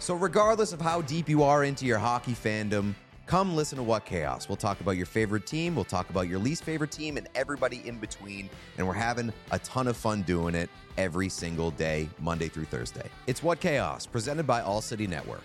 So, regardless of how deep you are into your hockey fandom, come listen to What Chaos. We'll talk about your favorite team, we'll talk about your least favorite team, and everybody in between. And we're having a ton of fun doing it every single day, Monday through Thursday. It's What Chaos, presented by All City Network.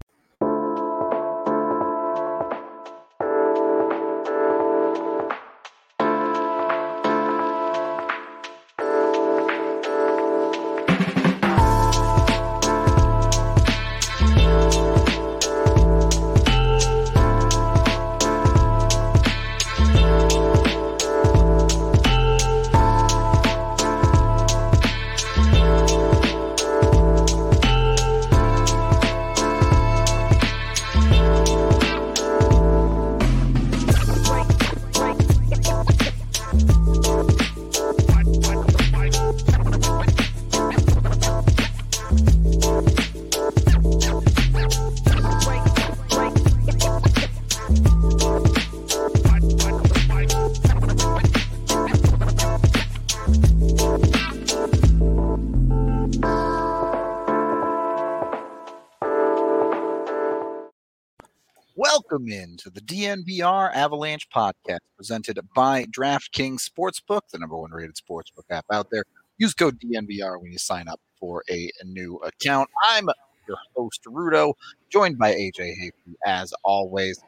DNVR Avalanche podcast presented by DraftKings Sportsbook, the number one rated sportsbook app out there. Use code DNVR when you sign up for a, new account. I'm your host, Rudo, joined by AJ Haefele, as always,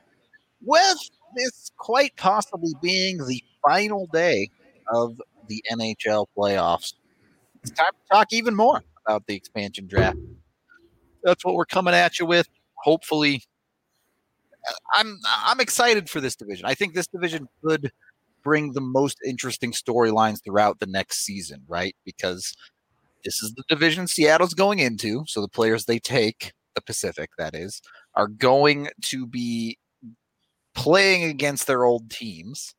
with this quite possibly being the final day of the NHL playoffs. It's time to talk even more about the expansion draft. That's what we're coming at you with. Hopefully, I'm I'm excited for this division. I think this division could bring the most interesting storylines throughout the next season, right? Because this is the division Seattle's going into, so the players they take, the Pacific that is, are going to be playing against their old teams.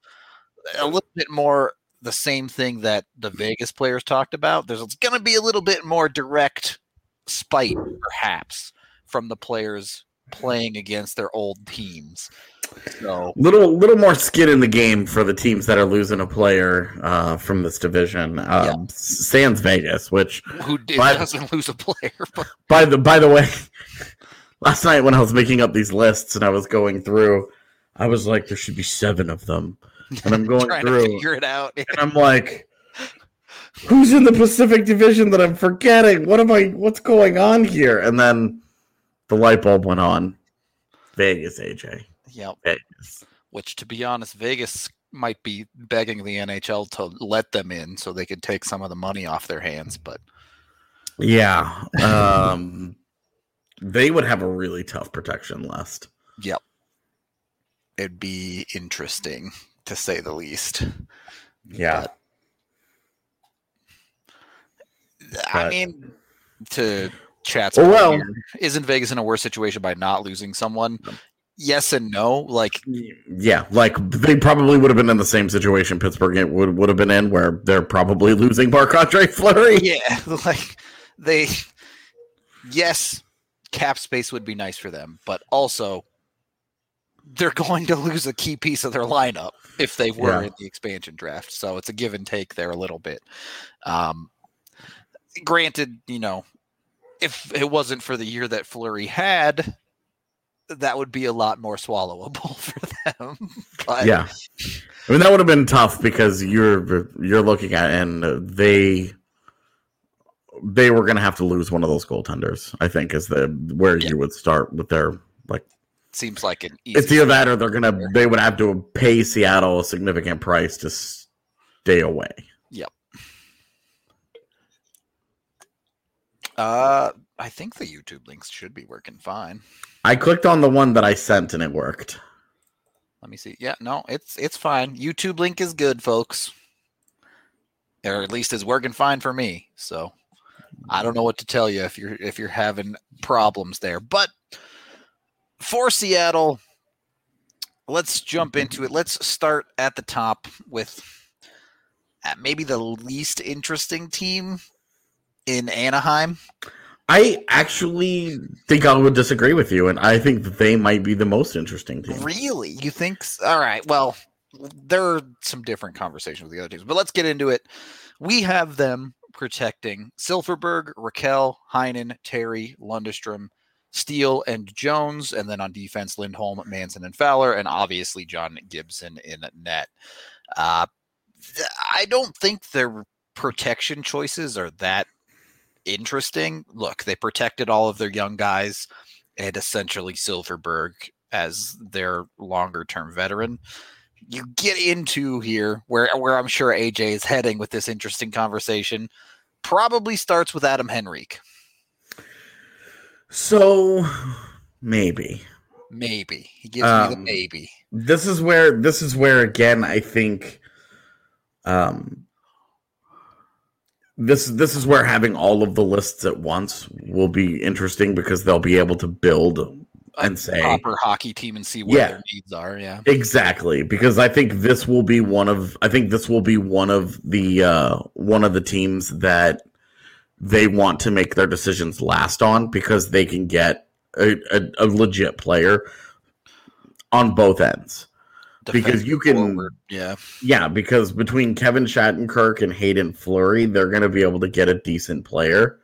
A little bit more the same thing that the Vegas players talked about. There's going to be a little bit more direct spite, perhaps, from the players playing against their old teams. So little little more skin in the game for the teams that are losing a player uh, from this division. Um, Yeah. Sans Vegas, which who did, By- doesn't lose a player? But by the by the way, last night when I was making up these lists and I was going through, I was like, there should be seven of them, and I'm going through, figure it out. and I'm like, who's in the Pacific Division that I'm forgetting? What am I? What's going on here? And then the light bulb went on. Vegas, AJ. Yep. Vegas. Which, to be honest, Vegas might be begging the NHL to let them in so they could take some of the money off their hands. But Yeah. Um, they would have a really tough protection list. yep, it'd be interesting to say the least. Yeah. I But- mean, to chat's Well, point well- here, isn't Vegas in a worse situation by not losing someone? Yes and no. Like, Yeah, like they probably would have been in the same situation Pittsburgh would would have been in, where they're probably losing Marc Andre Fleury. yeah, like they, yes, cap space would be nice for them, but also they're going to lose a key piece of their lineup if they were Yeah. in the expansion draft. So it's a give and take there a little bit. Um, granted, you know, if it wasn't for the year that Fleury had, that would be a lot more swallowable for them. but Yeah, I mean that would have been tough because you're you're looking at and they they were going to have to lose one of those goaltenders. I think is the where Yeah. you would start with their like seems like an easy it's either that or they're gonna they would have to pay Seattle a significant price to stay away. Uh, I think the YouTube links should be working fine. I clicked on the one that I sent and it worked. Let me see. Yeah, no, it's it's fine. YouTube link is good, folks. Or at least is working fine for me. So I don't know what to tell you if you're if you're having problems there. But for Seattle, let's jump into it. Let's start at the top with uh, maybe the least interesting team in Anaheim. I actually think I would disagree with you, and I think that they might be the most interesting team. Really? You think? All right. Well, there are some different conversations with the other teams, but let's get into it. We have them protecting Silfverberg, Rakell, Heinen, Terry, Lundestrom, Steele, and Jones, and then on defense, Lindholm, Manson, and Fowler, and obviously John Gibson in net. Uh, I don't think their protection choices are that interesting. Look, they protected all of their young guys and essentially Silfverberg as their longer term veteran. You get into here where where I'm sure AJ is heading with this interesting conversation. Probably starts with Adam Henrique. So maybe Maybe. He gives me the Um, maybe. this is where this is where again I think um this this is where having all of the lists at once will be interesting because they'll be able to build and say Proper hockey team and see what Yeah. their needs are. Yeah. Exactly, because I think this will be one of I think this will be one of the uh one of the teams that they want to make their decisions last on because they can get a, a, a legit player on both ends. Because you can- forward, Yeah. Yeah, because between Kevin Shattenkirk and Haydn Fleury, they're going to be able to get a decent player.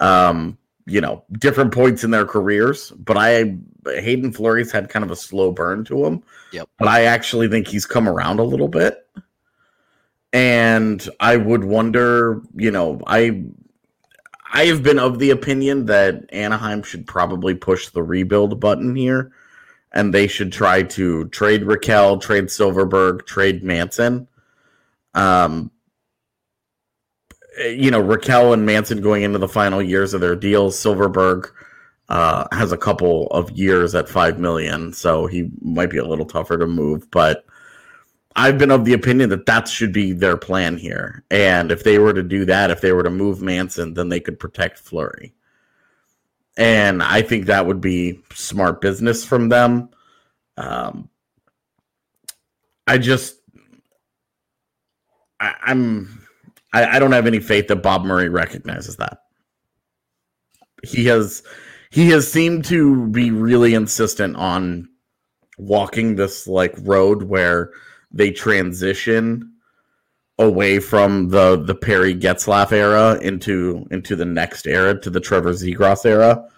Um, you know, different points in their careers, but I Haydn Fleury's had kind of a slow burn to him. Yep. But I actually think he's come around a little bit. And I would wonder, you know, I I have been of the opinion that Anaheim should probably push the rebuild button here and they should try to trade Rakell, trade Silfverberg, trade Manson. Um, you know, Rakell and Manson going into the final years of their deals. Silfverberg uh, has a couple of years at five million, so he might be a little tougher to move. But I've been of the opinion that that should be their plan here. And if they were to do that, if they were to move Manson, then they could protect Fleury. And I think that would be smart business from them. Um, I just, I, I'm, I, I don't have any faith that Bob Murray recognizes that. He has, he has seemed to be really insistent on walking this like road where they transition away from the the Perry Getzlaff era into into the next era to the Trevor Zegras era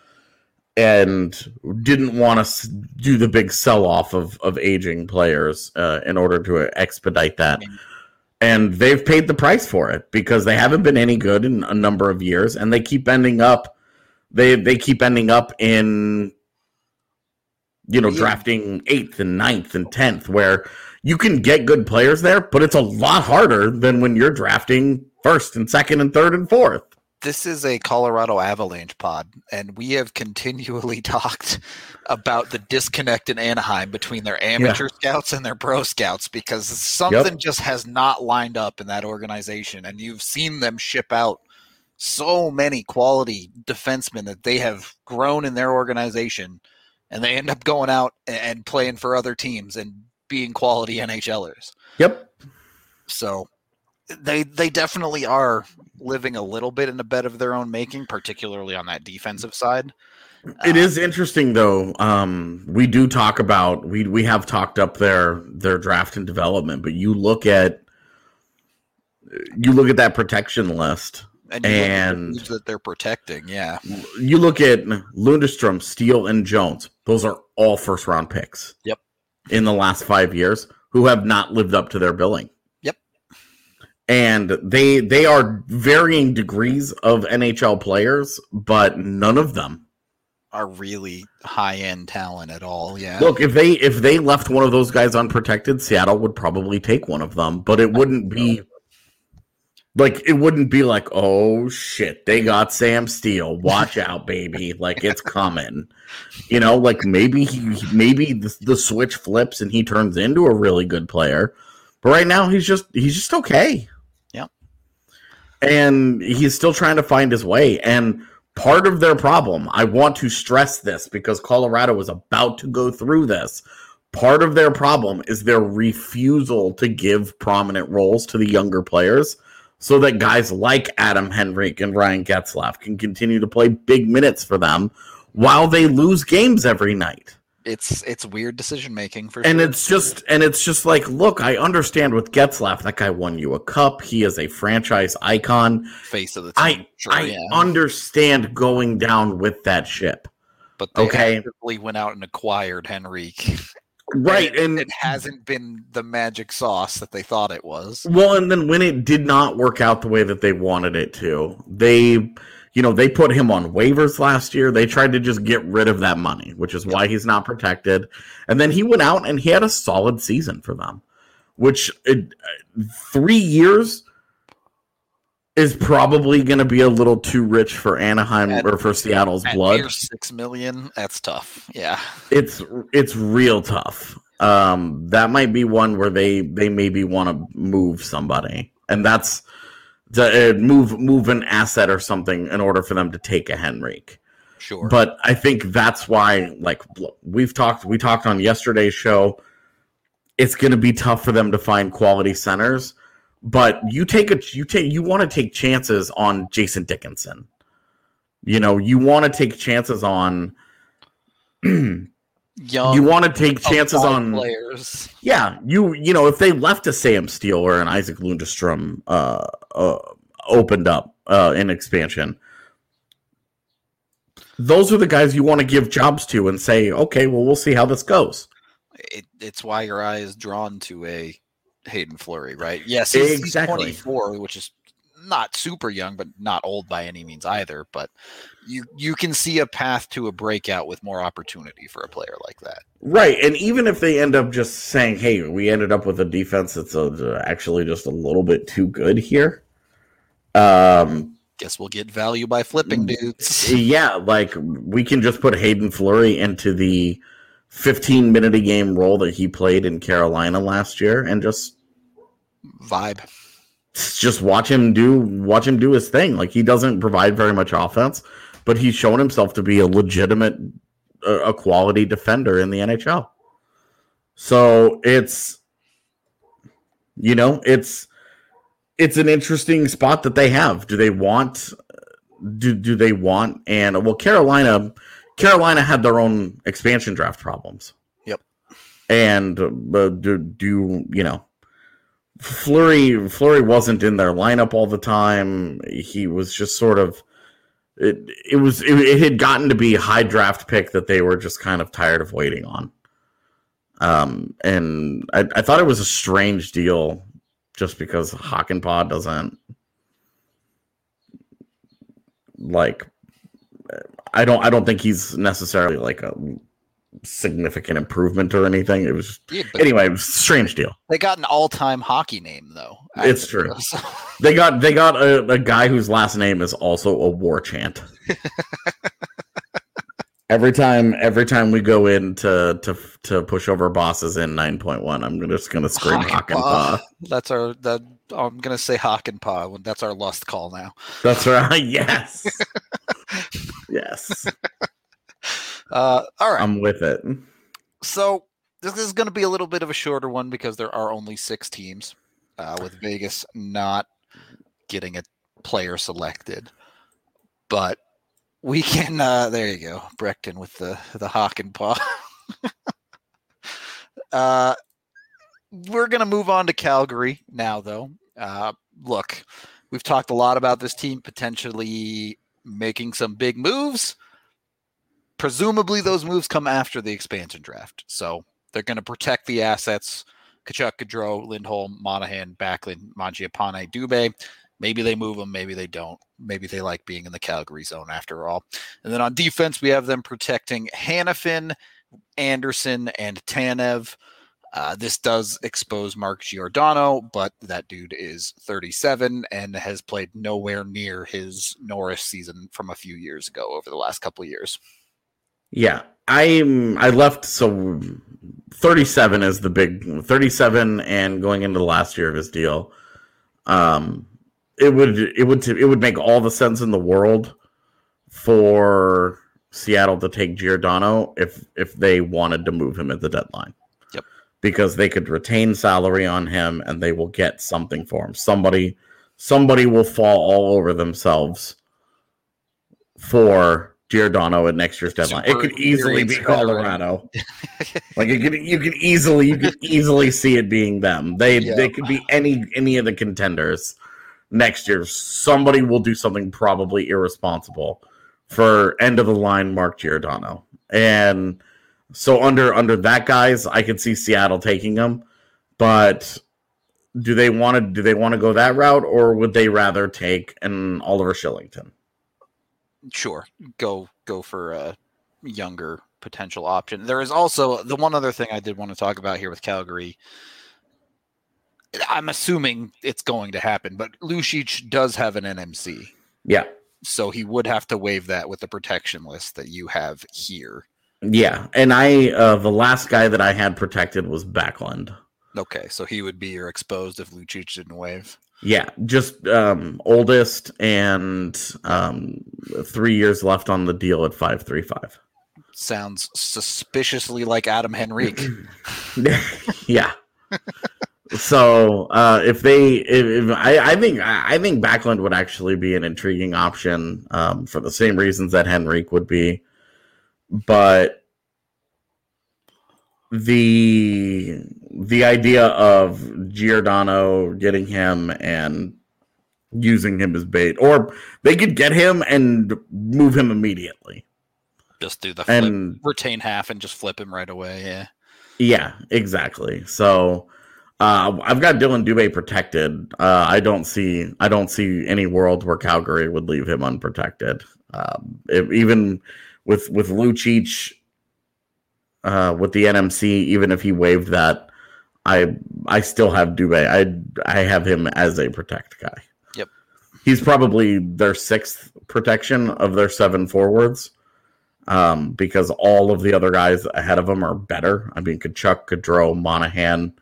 and didn't want to do the big sell off of of aging players uh, in order to expedite that and they've paid the price for it because they haven't been any good in a number of years, and they keep ending up. They they keep ending up in, you know, Yeah. drafting eighth and ninth and tenth, where you can get good players there, but it's a lot harder than when you're drafting first and second and third and fourth. This is a Colorado Avalanche pod, and we have continually talked about the disconnect in Anaheim between their amateur scouts and their pro scouts because something just has not lined up in that organization. And you've seen them ship out so many quality defensemen that they have grown in their organization, and they end up going out and playing for other teams and being quality NHLers. Yep. So they they definitely are living a little bit in a bed of their own making, particularly on that defensive side. It is interesting though. Um, we do talk about we we have talked up their their draft and development, but you look at you look at that protection list. And, at the that they're protecting, yeah, You look at Lundestrom, Steele, and Jones. Those are all first round picks. Yep. In the last five years, who have not lived up to their billing. Yep. And they they are varying degrees of NHL players, but none of them are really high end talent at all. Yeah, Look, if they if they left one of those guys unprotected, Seattle would probably take one of them, but it wouldn't be like it wouldn't be like, oh shit, they got Sam Steele. Watch out, baby! Like it's coming. You know, like maybe he maybe the, the switch flips and he turns into a really good player, but right now he's just he's just okay. Yep. and he's still trying to find his way and. Part of their problem, I want to stress this because Colorado was about to go through this. Part of their problem is their refusal to give prominent roles to the younger players so that guys like Adam Henrique and Ryan Getzlaff can continue to play big minutes for them while they lose games every night. it's it's weird decision making for And sure. it's just and it's just like, look, I understand with Getzlaff, that guy won you a cup. He is a franchise icon. face of the team. I sure, I yeah. understand going down with that ship. but they okay. went out and acquired Henrique. Right. it, And it hasn't been the magic sauce that they thought it was. Well, and then when it did not work out the way that they wanted it to, they, you know, they put him on waivers last year. They tried to just get rid of that money, which is why he's not protected. And then he went out and he had a solid season for them, which it, three years is probably going to be a little too rich for Anaheim At- or for Seattle's At blood. six million, that's tough. Yeah, it's it's real tough. Um, that might be one where they they maybe want to move somebody, and that's to uh, move move an asset or something in order for them to take a Henrique. sure. But I think that's why, like we've talked, we talked on yesterday's show. It's going to be tough for them to find quality centers, but you take a you take you want to take chances on Jason Dickinson. You know, you want to take chances on. Young, you want to take chances on players. yeah you you know if they left a sam steele or an isaac lundestrom uh, uh opened up uh in expansion those are the guys you want to give jobs to and say okay well we'll see how this goes It, it's why your eye is drawn to a Haydn Fleury, right? Yes, he's, he's 24, which is not super young, but not old by any means either. But you you can see a path to a breakout with more opportunity for a player like that. right and even if they end up just saying hey we ended up with a defense that's uh actually just a little bit too good here um Guess we'll get value by flipping dudes. yeah, like we can just put Haydn Fleury into the 15 minute a game role that he played in Carolina last year and just Vibe. just watch him do watch him do his thing. Like he doesn't provide very much offense, but he's shown himself to be a legitimate a, a quality defender in the NHL. So it's you know, it's it's an interesting spot that they have. Do they want do do they want and well Carolina Carolina had their own expansion draft problems. Yep. And uh, do do you know Fleury Fleury wasn't in their lineup all the time. He was just sort of it. It was it, it had gotten to be a high draft pick that they were just kind of tired of waiting on. Um, and I, I thought it was a strange deal just because Hakanpää doesn't like I don't I don't think he's necessarily like a significant improvement or anything. It was Yeah, anyway, it was a strange deal. they got an all-time hockey name though. It's true. They got they got a, a guy whose last name is also a war chant. every time every time we go in to to to push over bosses in 9.1, I'm just gonna scream Hakanpää. Hakanpää. That's our that I'm gonna say Hakanpää. when That's our lust call now. That's right. Yes. yes. Uh, all right. I'm with it. So this is going to be a little bit of a shorter one because there are only six teams, uh, with Vegas not getting a player selected. But we can. Uh, there you go, Breckton with the the hawk and paw. uh, we're going to move on to Calgary now, though. Uh, look, we've talked a lot about this team potentially making some big moves presumably those moves come after the expansion draft. So they're going to protect the assets. Tkachuk, Gaudreau, Lindholm, Monahan, Backlund, Mangiapane, Dubé. Maybe they move them, maybe they don't. Maybe they like being in the Calgary zone after all. And then on defense, we have them protecting Hanifin, Andersson, and Tanev. Uh, this does expose Mark Giordano, but that dude is 37 and has played nowhere near his Norris season from a few years ago over the last couple of years. Yeah, I'm. I left so 37 is the big 37, and going into the last year of his deal, um, it would it would it would make all the sense in the world for Seattle to take Giordano if if they wanted to move him at the deadline. Because they could retain salary on him and they will get something for him. Somebody somebody will fall all over themselves for Giordano at next year's deadline. Super it could easily be. Colorado. like it could, you could easily, you could easily see it being them. They, Yeah. they could be any, any of the contenders next year. Somebody will do something probably irresponsible for end of the line Mark Giordano, and so under under that guys, I could see Seattle taking him, but. Do they want to? Do they want to go that route, or would they rather take an Oliver Kylington? sure go go for a younger potential option there is also the one other thing i did want to talk about here with calgary i'm assuming it's going to happen but lucic does have an nmc Yeah, so he would have to waive that with the protection list that you have here Yeah, and I uh the last guy that I had protected was Backlund. okay so he would be your exposed if lucic didn't waive Yeah, just um oldest and um 3 years left on the deal at 535. sounds suspiciously like adam henrique yeah. so, uh if they if, if I I think I think Backlund would actually be an intriguing option um for the same reasons that Henrique would be. But the the idea of Giordano getting him and using him as bait, or they could get him and move him immediately. just do the flip, And retain half and just flip him right away yeah yeah, exactly. So uh, I've got Dillon Dubé protected. Uh, I don't see I don't see any world where Calgary would leave him unprotected. Um, if, even with with Lucic, uh, with the NMC, even if he waived that, I I still have Dubé. I I have him as a protect guy. Yep. He's probably their sixth protection of their seven forwards um, because all of the other guys ahead of him are better. I mean, Tkachuk, Gaudreau, Monahan,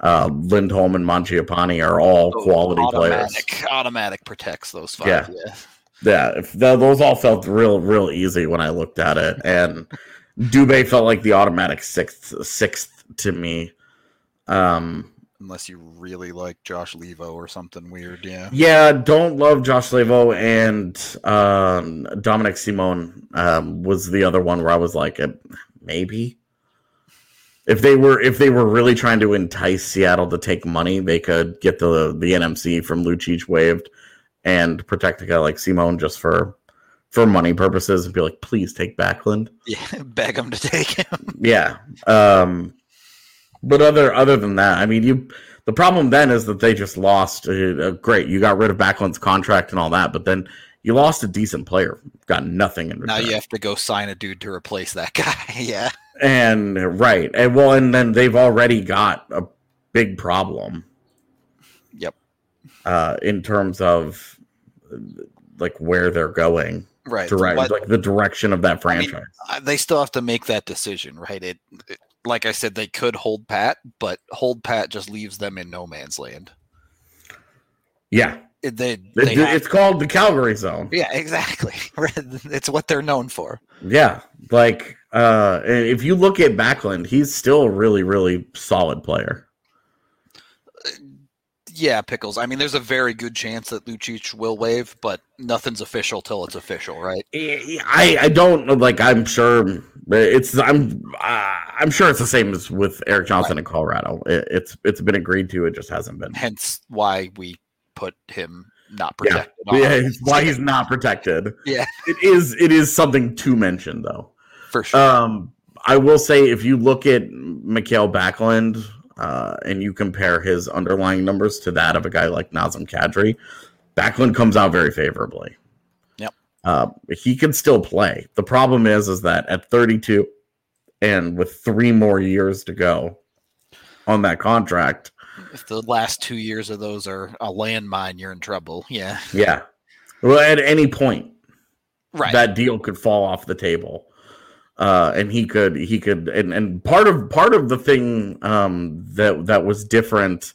uh, Lindholm, and Mangiapane are all quality players. automatic, automatic protects those five Yeah. yeah. Yeah, those all felt real, real easy when I looked at it, and Dubé felt like the automatic sixth, sixth to me. Um, unless you really like Josh Leivo or something weird. Yeah. Yeah, don't love Josh Leivo and um, Dominic Simone um, was the other one where I was like, maybe if they were if they were really trying to entice Seattle to take money, they could get the the NMC from Lucic waived and protect a guy like Simone just for for money purposes and be like, please take Backlund. Yeah. Beg him to take him. Yeah. Um but other other than that, I mean you The problem then is that they just lost. Uh, uh, great, you got rid of Backlund's contract and all that, but then you lost a decent player. Got nothing in return. Now you have to go sign a dude to replace that guy. yeah. And right, and well, and then they've already got a big problem. Yep. Uh, in terms of like where they're going, Right. direct, But- like the direction of that I mean, franchise. uh, they still have to make that decision, right? It, it- like I said, they could hold pat, but hold pat just leaves them in no man's land. yeah, It- They, It- they it's called the Calgary Zone. yeah, exactly. it's what they're known for. Yeah, like uh, and if you look at Backlund, he's still a really, really solid player. Yeah, pickles. I mean, there's a very good chance that Lucic will waive, but nothing's official till it's official, right? I I don't like I'm sure it's I'm uh, I'm sure it's the same as with Erik Johnson in Colorado. It, it's it's been agreed to. It just hasn't been. Hence why we put him not protected. yeah, it's why he's not protected. Yeah. it is it is something to mention though. for sure. Um, I will say if you look at Mikael Backlund uh, and you compare his underlying numbers to that of a guy like Nazem Kadri, Backlund comes out very favorably. Yep. Uh, he can still play. The problem is, is that at 32 and with three more years to go on that contract, if the last two years of those are a landmine, you're in trouble. Yeah. yeah. Well, at any point, Right. that deal could fall off the table uh and he could he could and and part of part of the thing um that that was different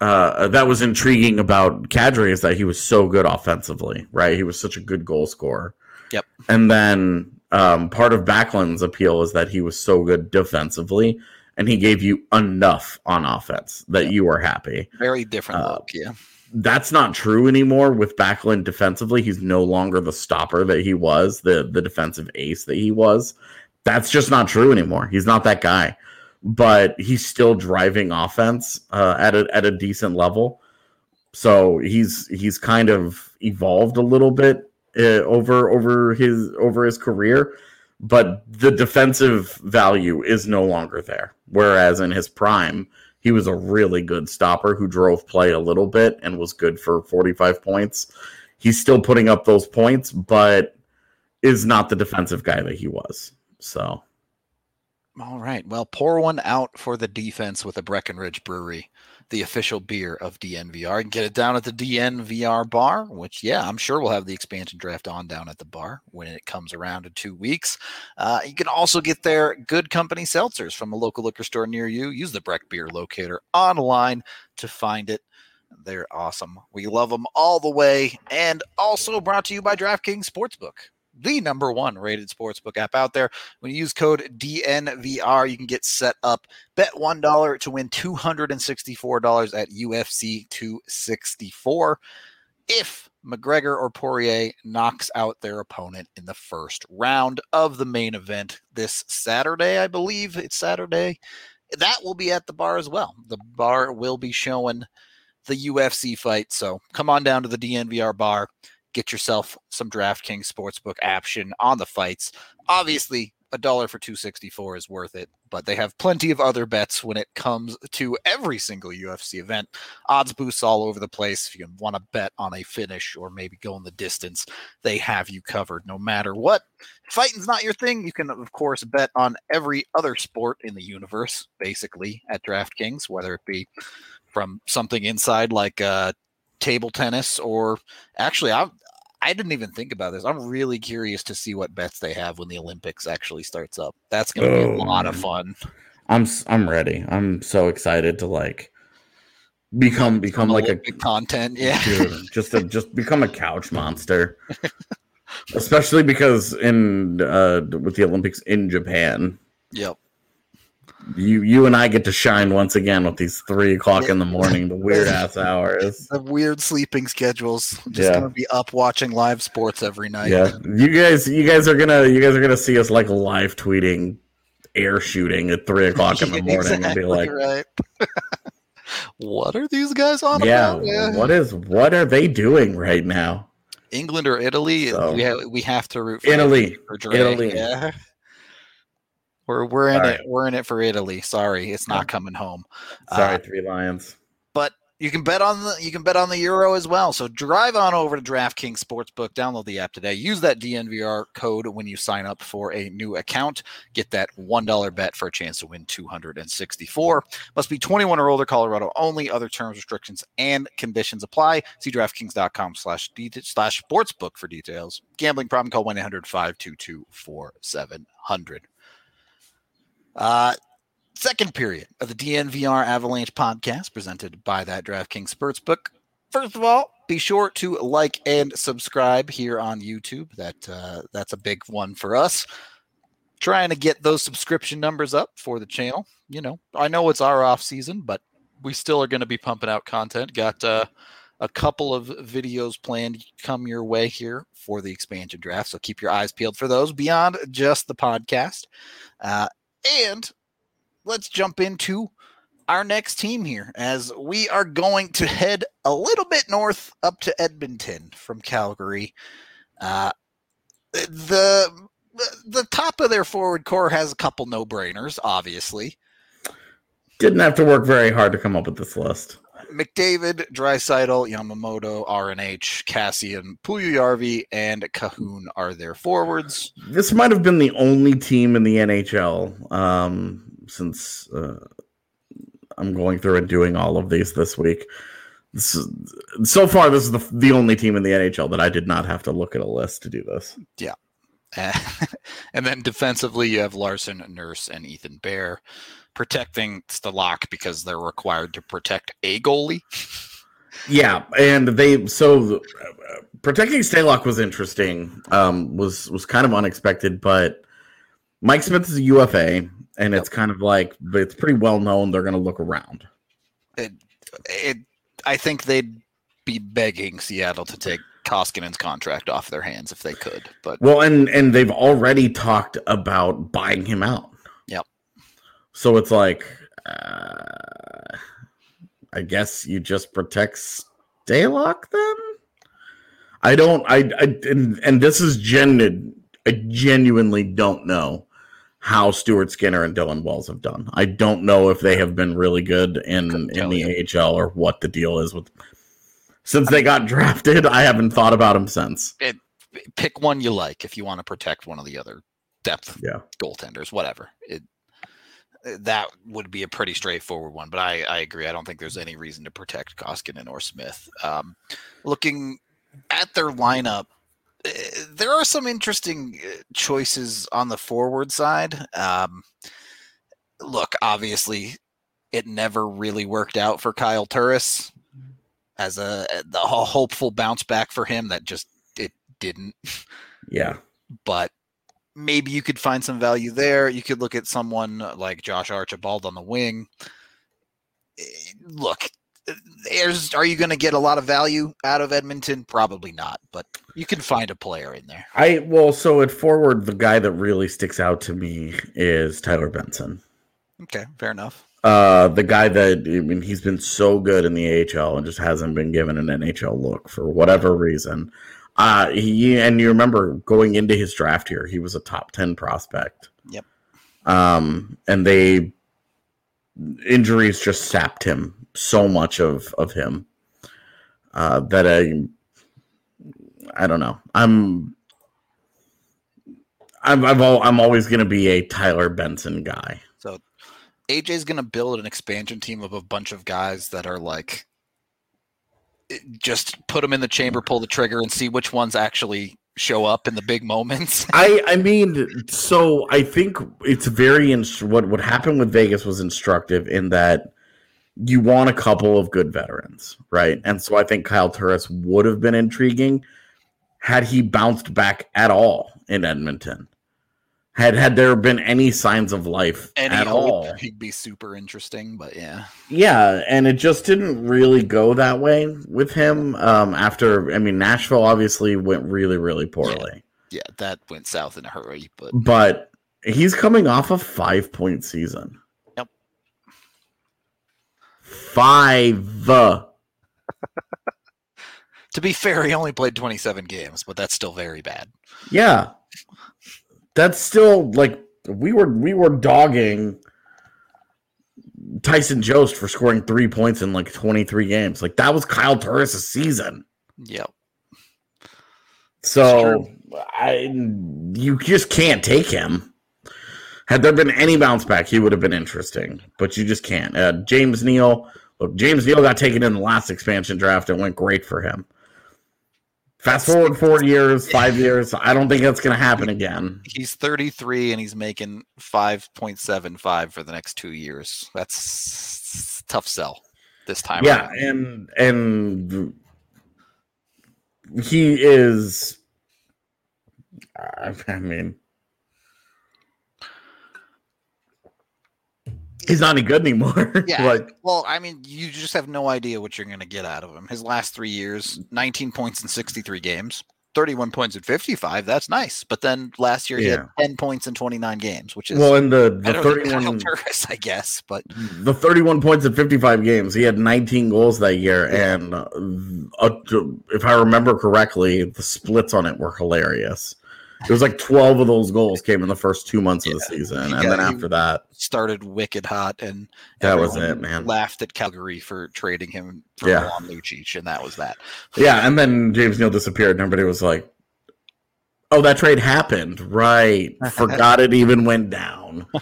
uh that was intriguing about Kadri is that he was so good offensively right he was such a good goal scorer Yep. and then um part of Backlund's appeal is that he was so good defensively and he gave you enough on offense that you were happy Very different Uh, look. Yeah. That's not true anymore with Backlund defensively. He's no longer the stopper that he was, the the defensive ace that he was. That's just not true anymore. He's not that guy. But he's still driving offense uh, at a at a decent level. So he's he's kind of evolved a little bit uh, over over his over his career, but the defensive value is no longer there. Whereas in his prime, he was a really good stopper who drove play a little bit and was good for 45 points. He's still putting up those points, but is not the defensive guy that he was. So, All right. Well, pour one out for the defense with a Breckenridge Brewery, the official beer of DNVR. You can get it down at the DNVR bar, which, yeah, I'm sure we'll have the expansion draft on down at the bar when it comes around in two weeks. Uh, you can also get their good company seltzers from a local liquor store near you. Use the Breck Beer Locator online to find it. They're awesome. We love them all the way. And also brought to you by DraftKings Sportsbook, the number one rated sportsbook app out there. When you use code DNVR, you can get set up. Bet $1 to win $264 at UFC 264 if McGregor or Poirier knocks out their opponent in the first round of the main event this Saturday. I believe it's Saturday. That will be at the bar as well. The bar will be showing the UFC fight. So come on down to the DNVR bar get yourself some DraftKings Sportsbook action on the fights. Obviously, a dollar for 264 is worth it, but they have plenty of other bets when it comes to every single UFC event. Odds boosts all over the place. If you want to bet on a finish or maybe go in the distance, they have you covered no matter what. Fighting's not your thing. You can, of course, bet on every other sport in the universe, basically, at DraftKings, whether it be from something inside like uh, table tennis or actually I I didn't even think about this. I'm really curious to see what bets they have when the Olympics actually starts up. That's going to be Oh, a lot of fun. I'm I'm ready. I'm so excited to like become become Some like a content. Yeah. dude, just to just become a couch monster. Especially because in uh with the Olympics in Japan, Yep. You you and I get to shine once again with these three o'clock in the morning, the weird ass hours. The weird sleeping schedules. I'm just Yeah. going to be up watching live sports every night. Yeah, you guys, you guys are gonna, you guys are gonna see us like live tweeting air shooting at three o'clock in the morning and be like, right. what are these guys on yeah, about? what is, what are they doing right now? England or Italy? So- we, have, we have to root for Italy, for Italy. Yeah. We're we're in All it. right. We're in it for Italy. Sorry, it's not coming home. Sorry, Uh, Three Lions. but you can bet on the you can bet on the euro as well. So drive on over to DraftKings Sportsbook, download the app today. Use that DNVR code when you sign up for a new account. Get that one dollar bet for a chance to win two hundred and sixty four. Must be twenty one or older. Colorado only. Other terms, restrictions, and conditions apply. See DraftKings.com slash det- slash sportsbook for details. Gambling problem? Call one 522 4700 Uh, second period of the DNVR Avalanche podcast presented by that DraftKings Sportsbook. First of all, be sure to like and subscribe here on YouTube. That uh, that's a big one for us. Trying to get those subscription numbers up for the channel. You know, I know it's our off season, but we still are going to be pumping out content. Got uh, a couple of videos planned come your way here for the expansion draft, so keep your eyes peeled for those beyond just the podcast. Uh, and let's jump into our next team here as we are going to head a little bit north up to Edmonton from Calgary. Uh, the the top of their forward core has a couple no brainers, obviously. Didn't have to work very hard to come up with this list. McDavid, Draisaitl, Yamamoto, RNH, Kassian, Puljujärvi, and Kahun are their forwards. This might have been the only team in the NHL um, since uh, I'm going through and doing all of these this week. This is, so far, this is the, the only team in the NHL that I did not have to look at a list to do this. Yeah. and then defensively, you have Larsson, Nurse, and Ethan Bear protecting Stalock because they're required to protect a goalie. Yeah, and they so uh, protecting Stalock was interesting. Um, was was kind of unexpected, but Mike Smith is a UFA, and it's kind of like, it's pretty well known they're going to look around. It, it, I think they'd be begging Seattle to take Koskinen's contract off their hands if they could. But Well, and and they've already talked about buying him out. So it's like, uh, I guess you just protect Stalock then. I don't. I, I and, and this is genuine. I genuinely don't know how Stuart Skinner and Dylan Wells have done. I don't know if they have been really good in in the AHL or what the deal is with. Since they got drafted, I haven't thought about them since. it, pick one you like if you want to protect one of the other depth Yeah. goaltenders, whatever. It that would be a pretty straightforward one, but I, I agree. I don't think there's any reason to protect Koskinen or Smith. Um, looking at their lineup, eh, there are some interesting eh, choices on the forward side. Um, look, obviously, it never really worked out for Kyle Turris as a the hopeful bounce back for him. That just it didn't Yeah. but maybe you could find some value there. You could look at someone like Josh Archibald on the wing. Eh, Look, there's are you going to get a lot of value out of Edmonton? Probably not, but you can find a player in there. I well, so at forward, the guy that really sticks out to me is Tyler Benson. Okay, fair enough. Uh, the guy that I mean, he's been so good in the AHL and just hasn't been given an NHL look for whatever reason. Uh, he and you remember going into his draft here, he was a top ten prospect. Yep. Um, and they injuries just sapped him so much of of him uh, that I I don't know. I'm I'm I've al- I'm always going to be a Tyler Benson guy. So AJ's going to build an expansion team of a bunch of guys that are like just put them in the chamber, pull the trigger, and see which ones actually show up in the big moments. I I mean, so I think it's very inst- what what happened with Vegas was instructive in that you want a couple of good veterans, right? And so I think Kyle Turris would have been intriguing had he bounced back at all in Edmonton. Had had there been any signs of life Any at all? he'd be super interesting, but yeah. Yeah, and it just didn't really go that way with him. Um, after I mean, Nashville obviously went really, really poorly. Yeah, that went south in a hurry, but but he's coming off a five point season. Yep. Five. to be fair, he only played 27 games, but that's still very bad. Yeah. That's still like we were we were dogging Tyson Jost for scoring three points in like 23 games. Like that was Kyle Turris' season. Yep. So I you just can't take him. Had there been any bounce back, he would have been interesting, but you just can't. Uh, James Neal, look, James Neal got taken in the last expansion draft and went great for him. Fast forward four years, five years, I don't think that's going to happen again. He's 33 and he's making 5.75 for the next two years. That's tough sell this time. Yeah, around. and and he is. I I mean, he's not any good anymore. Yeah. like well, I mean, you just have no idea what you're going to get out of him. His last three years 19 points in 63 games, 31 points in 55. That's nice. But then last year he Yeah. had 10 points in 29 games, which is well, in the the better than Kyle thirty-one Turris, I guess. But the 31 points in 55 games. He had 19 goals that year. And uh, uh, if I remember correctly, the splits on it were hilarious. It was like 12 of those goals came in the first two months of the season. And Yeah, then after that, started wicked hot, and That was it, man. Laughed at Calgary for trading him for Yeah. Milan Lucic, and that was that. yeah. And then James Neal disappeared. And everybody was like, oh, that trade happened. Right. Forgot it even went down.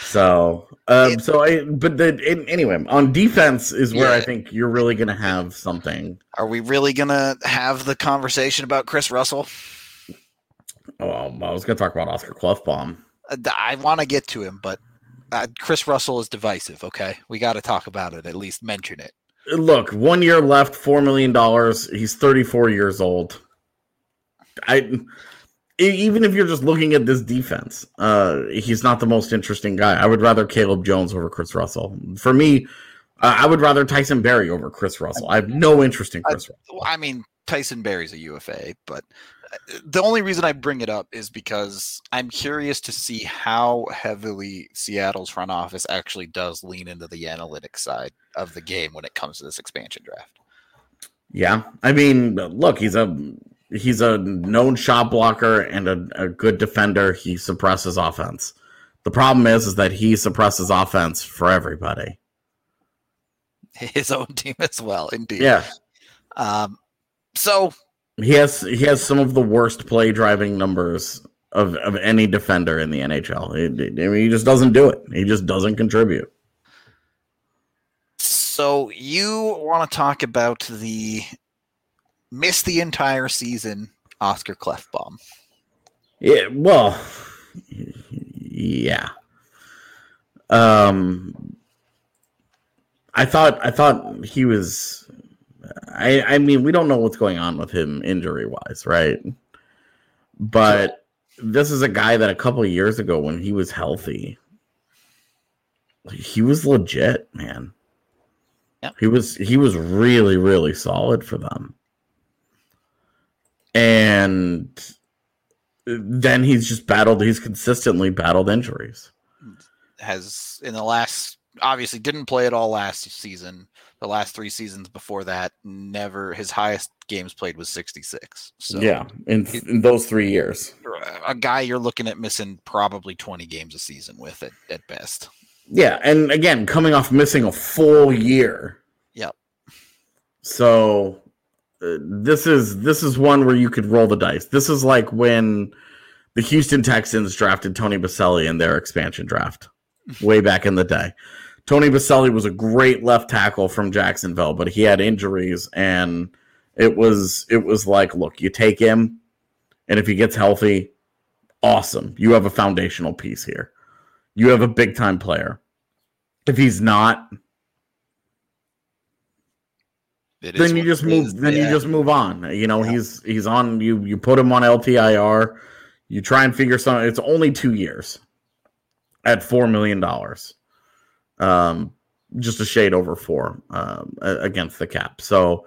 So, um, so I, but the, in, anyway, on defense is where I think you're really going to have something. Are we really gonna have the conversation about Kris Russell? Oh, I was going to talk about Oscar Klefbom. Uh, I want to get to him, but uh, Kris Russell is divisive. Okay, we got to talk about it. At least mention it. look, one year left, four million dollars. He's thirty four years old. I even if you're just looking at this defense, uh, he's not the most interesting guy. I would rather Caleb Jones over Kris Russell. For me, uh, I would rather Tyson Barrie over Kris Russell. I have no interest in Kris. Russell. I mean, Tyson Barrie's a UFA, but uh, the only reason I bring it up is because I'm curious to see how heavily Seattle's front office actually does lean into the analytics side of the game when it comes to this expansion draft. Yeah, I mean, look, he's a he's a known shot blocker and a, a good defender. He suppresses offense. The problem is, is that he suppresses offense for everybody. His own team as well, indeed. Yeah, Um, so he has he has some of the worst play driving numbers of, of any defender in the NHL. It- I mean, he just doesn't do it. He just doesn't contribute. So you want to talk about the miss the entire season Oscar Klefbom? Yeah, well, yeah. Um, I thought I thought he was. I I mean, we don't know what's going on with him injury wise, right? But this is a guy that a couple of years ago, when he was healthy, he was legit, man. Yep. He was he was really really solid for them, and then he's just battled. He's consistently battled injuries. Has in the last obviously didn't play at all last season. The last three seasons before that, never his highest games played was 66. So yeah, in, in those three years. a guy you're looking at missing probably 20 games a season with it at best. Yeah, and again, coming off missing a full year. Yep. So uh, this is this is one where you could roll the dice. This is like when the Houston Texans drafted Tony Boselli in their expansion draft way back in the day. Tony Boselli was a great left tackle from Jacksonville, but he had injuries and it was it was like, look, you take him and if he gets healthy, awesome. You have a foundational piece here. You have a big time player. If he's not, then you just move is. then Yeah. you just move on you know Yeah. he's he's on you you put him on ltir you try and figure something it's only two years at four million dollars um just a shade over four um against the cap. So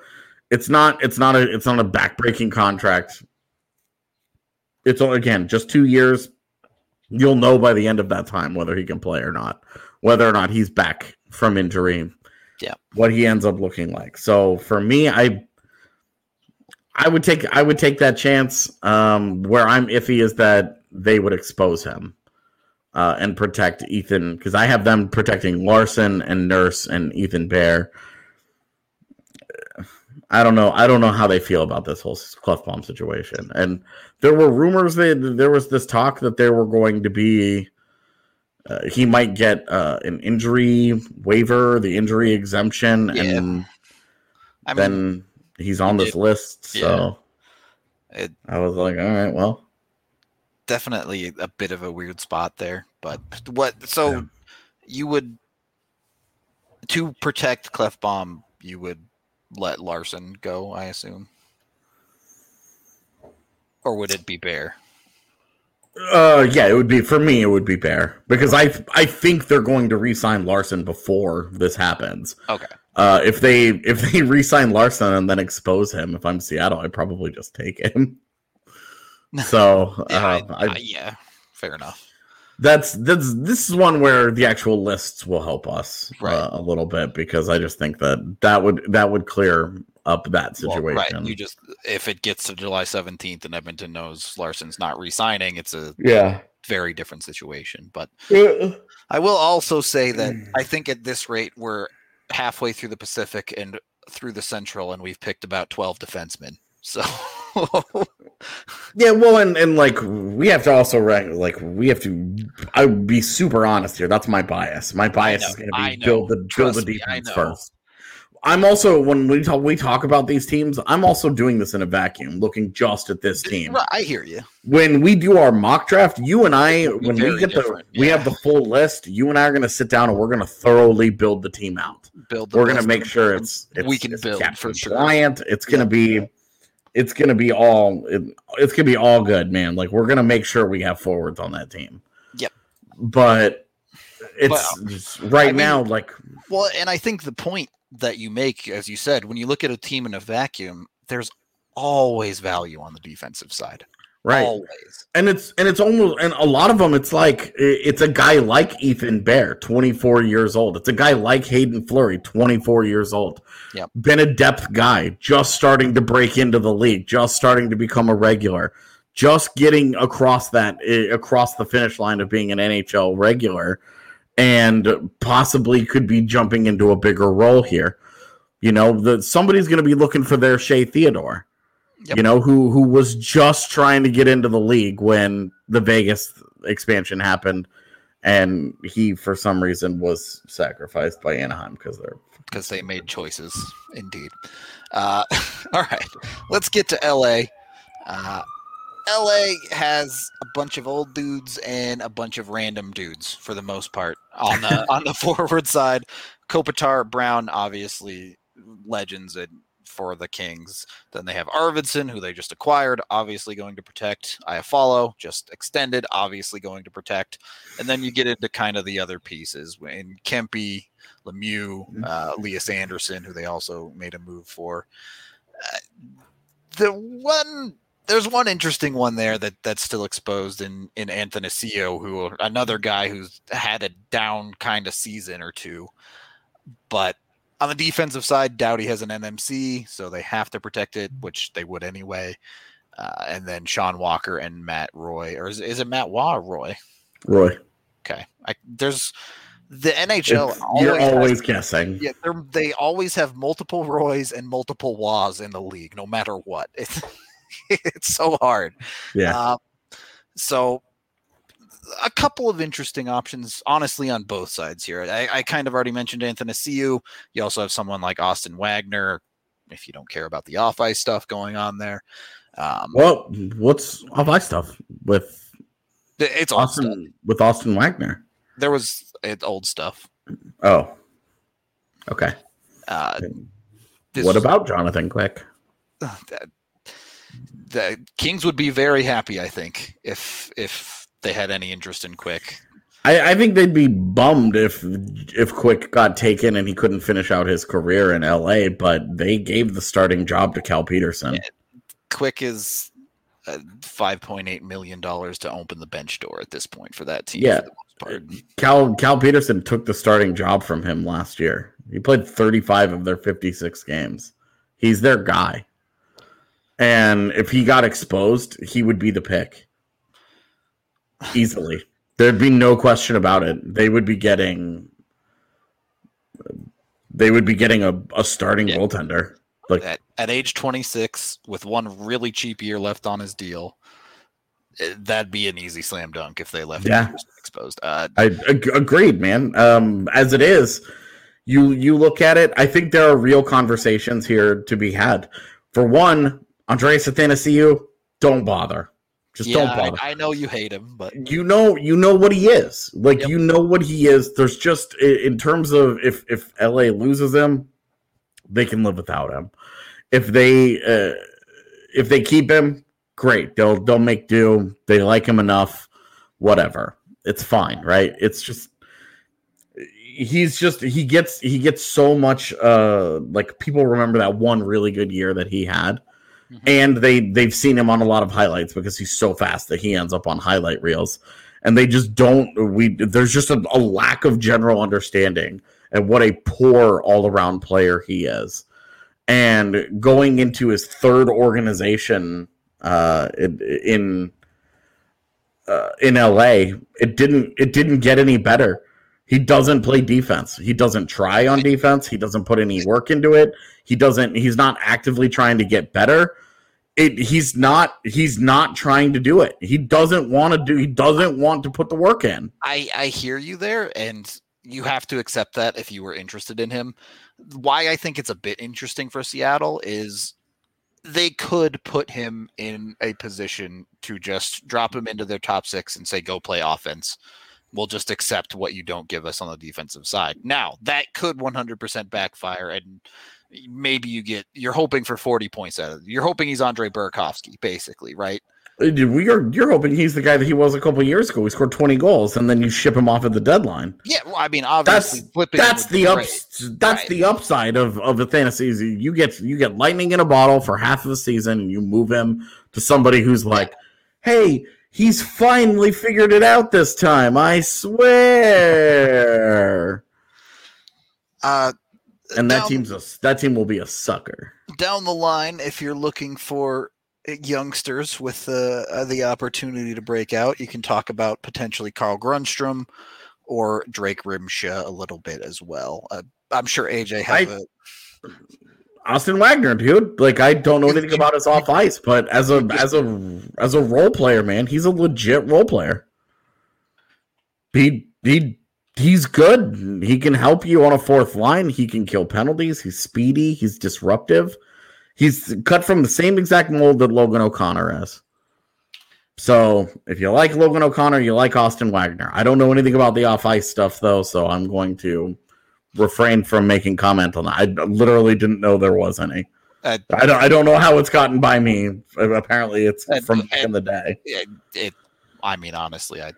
it's not it's not a it's not a backbreaking contract. It's all- again just two years. You'll know by the end of that time whether he can play or not whether or not he's back from injury. Yeah. what he ends up looking like. So for me i i would take i would take that chance um where i'm iffy is that they would expose him uh, and protect Ethan because I have them protecting Larsson and Nurse and Ethan Bear. I don't know. I don't know how they feel about this whole Klefbom situation. And there were rumors that there was this talk that there were going to be uh, he might get uh, an injury waiver, the injury exemption, Yeah. and I mean, then he's on this it- list. So it I was like, all right, well, definitely a bit of a weird spot there. But what? So Yeah. you would to protect Klefbom, you would let Larsson go, I assume, or would it be Bear? uh, yeah, it would be for me. It would be Bear because I I think they're going to re-sign Larsson before this happens. Okay. Uh, if they if they re-sign Larsson and then expose him, if I'm Seattle, I'd probably just take him. So Yeah, uh, I- I, yeah, fair enough. that's that's this is one where the actual lists will help us Right. uh, a little bit because I just think that that would that would clear up that Well, situation. right. You just if it gets to July seventeenth and Edmonton knows Larsson's not re-signing, it's a yeah. very different situation. But Yeah. I will also say that I think at this rate we're halfway through the Pacific and through the Central, and we've picked about twelve defensemen. So Yeah, well, and, and like we have to also like we have to. I would be super honest here. That's my bias. My bias know, is going to be build the build Trust the defense know. first. I'm also when we talk we talk about these teams. I'm also doing this in a vacuum, looking just at this team. I hear you. When we do our mock draft, you and I, when we get the different, we have the full list. You and I are going to sit down and we're going to thoroughly build the team out. Build. The we're going to make sure it's, we it's can it's build for sure. compliant. It's going to be it's going to be all it, it's to be all good, man. Like we're going to make sure we have forwards on that team. Yep. But it's Well, um, just- right I mean- now like Well, and I think the point that you make, as you said, when you look at a team in a vacuum, there's always value on the defensive side. right. Always. and it's and it's almost and a lot of them it's like it's a guy like Ethan Bear 24 years old it's a guy like Haydn Fleury 24 years old Yep. been a depth guy just starting to break into the league just starting to become a regular just getting across that eh, across the finish line of being an NHL regular and possibly could be jumping into a bigger role here you know that somebody's going to be looking for their Shea Theodore Yep. you know, who who was just trying to get into the league when the Vegas expansion happened, and he for some reason was sacrificed by Anaheim because they're because they made choices indeed. Uh, all right let's get to la uh, la has a bunch of old dudes and a bunch of random dudes for the most part on the on the forward side. Kopitar brown obviously legends and for the kings. Then they have arvidsson who they just acquired obviously going to protect. Iafallo, just extended obviously going to protect. And then you get into kind of the other pieces in kempe Lemieux, uh, Elias Andersson, who they also made a move for. Uh, the one there's one interesting one there that that's still exposed in in Athanasiou another guy who's had a down kind of season or two, but on the defensive side, Doughty has an NMC, so they have to protect it, which they would anyway. Uh, and then Sean Walker and Matt Roy, or is, is it Matt Waugh or Roy? Roy. Okay, I, there's the NHL. It's- you're has- always guessing. yeah, they're, always have multiple Roys and multiple Waws in the league, no matter what. It's it's so hard. Yeah. Uh, so a couple of interesting options, honestly, on both sides here. I, I kind of already mentioned Athanasiou. You also have someone like Austin Wagner, if you don't care about the off ice stuff going on there. Um, Well, what's off ice stuff with it's. Austin with Austin Wagner? There was it's old stuff. Oh, okay. Uh, what about Jonathan Quick? that the Kings would be very happy, I think, if if they had any interest in Quick. I, I think they'd be bummed if if Quick got taken and he couldn't finish out his career in LA, but they gave the starting job to Cal Petersen. Quick is uh, five point eight million dollars to open the bench door at this point for that team. Yeah. for the most part. Cal Cal Petersen took the starting job from him last year. He played 35 of their 56 games. He's their guy. And if he got exposed, he would be the pick. Easily. There'd be no question about it. They would be getting they would be getting a, a starting Yeah. goaltender. Like At, at age 26, with one really cheap year left on his deal, eh, that'd be an easy slam dunk if they left Yeah. him exposed. Uh, I ag- agreed, man. Um, as it is, you you look at it. I think there are real conversations here to be had. For one, Andreas Athanasiou, don't bother. Just yeah, don't I, bother. I know you hate him, but you know, you know what he is. Like Yep. you know what he is. There's just in terms of if if LA loses him, they can live without him. If they uh, if they keep him, great. They'll they'll make do. They like him enough. Whatever. It's fine, right? It's just he's just he gets he gets so much uh like people remember that one really good year that he had and they they've seen him on a lot of highlights because he's so fast that he ends up on highlight reels. And they just don't we there's just a, a lack of general understanding and what a poor all-around player he is. And going into his third organization uh in uh, in LA it didn't it didn't get any better he doesn't play defense. He doesn't try on defense. He doesn't put any work into it. He doesn't he's not actively trying to get better. It he's not he's not trying to do it. He doesn't want to do he doesn't want to put the work in. I I hear you there, and you have to accept that if you were interested in him. Why I think it's a bit interesting for Seattle is they could put him in a position to just drop him into their top six and say, "Go play offense." We'll just accept what you don't give us on the defensive side. Now that could 100% backfire, and maybe you get you're hoping for 40 points out of it. You're hoping he's Andre Burakovsky, basically, right? Uh, we are you're hoping he's the guy that he was a couple years ago he scored 20 goals and then you ship him off at the deadline Yeah, well, I mean, that's obviously, flipping that's the ups that's Right. the upside of of the fantasy you get you get lightning in a bottle for half of the season and you move him to somebody who's like hey he's finally figured it out this time i swear Uh, and that down- team's a that team will be a sucker down the line, if you're looking for youngsters with uh, uh, the opportunity to break out, you can talk about potentially Carl Grundström or Drake Rymsha a little bit as well. Uh, I'm sure AJ has I- a Austin Wagner, dude. Like I don't know anything about his off ice, but as a as a as a role player, man, he's a legit role player. He he he's good. He can help you on a fourth line. He can kill penalties. He's speedy. He's disruptive. He's cut from the same exact mold that Logan O'Connor is. So if you like Logan O'Connor, you like Austin Wagner. I don't know anything about the off ice stuff though, so I'm going to refrain from making comment on that. I literally didn't know there was any. Uh, I don't. I don't know how it's gotten by me. Apparently, it's And- from back in the day. it, it I mean honestly I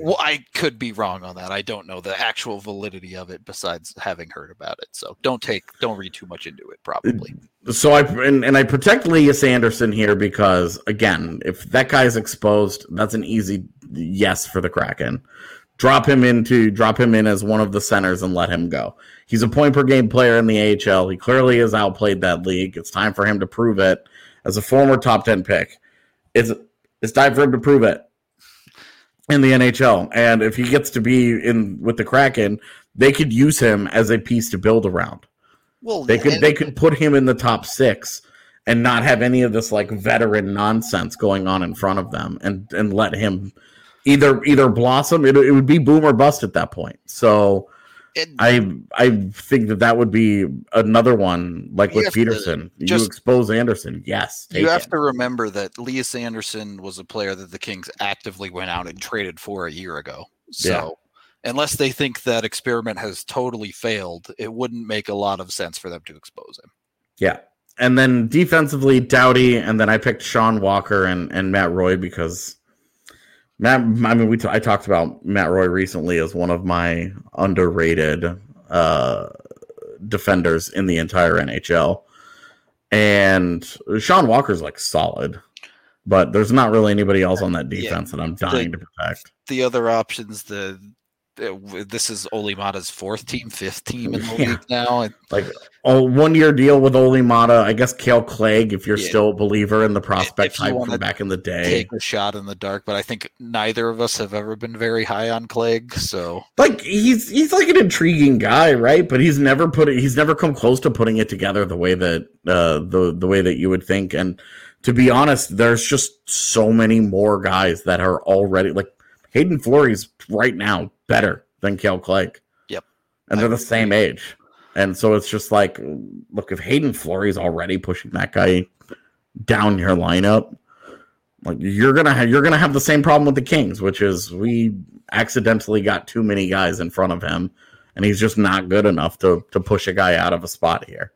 well I could be wrong on that. I don't know the actual validity of it besides having heard about it. So don't take don't read too much into it probably. So I and, and I protect Elias Andersson here because again, if that guy's exposed, that's an easy yes for the Kraken. Drop him into drop him in as one of the centers and let him go. He's a point per game player in the AHL. He clearly has outplayed that league. It's time for him to prove it as a former top ten pick. It's it's time for him to prove it in the NHL. And if he gets to be in with the Kraken, they could use him as a piece to build around. Well They could they could put him in the top six and not have any of this like veteran nonsense going on in front of them and and let him either either blossom. It, it would be boom or bust at that point. So I I think that that would be another one like with Petersen. You expose Andersson, yes. you have it. to remember that Elias Andersson was a player that the Kings actively went out and traded for a year ago. So Yeah. unless they think that experiment has totally failed, it wouldn't make a lot of sense for them to expose him. Yeah. And then defensively, Doughty, and then I picked Sean Walker and, and Matt Roy because Matt. I mean, we t- I talked about Matt Roy recently as one of my underrated uh, defenders in the entire NHL, and Sean Walker's like solid, but there's not really anybody else on that Yeah. defense that I'm dying to protect. The other options, the this is Olli Määttä's fourth team, fifth team in the Yeah. league now. Like a one year deal with Olli Määttä. I guess Kale Clague, if you're Yeah. still a believer in the prospect type from back in the day. Take a shot in the dark, but I think neither of us have ever been very high on Clague. So like he's he's like an intriguing guy, right? But he's never put it. He's never come close to putting it together the way that uh, the the way that you would think. And to be honest, there's just so many more guys that are already like Haydn Right now better than Kale Clague. Yep. and they're the same age. And so it's just like, look, if Haydn Fleury's already pushing that guy down your lineup, like you're gonna have you're gonna have the same problem with the Kings, which is we accidentally got too many guys in front of him, and he's just not good enough to to push a guy out of a spot here.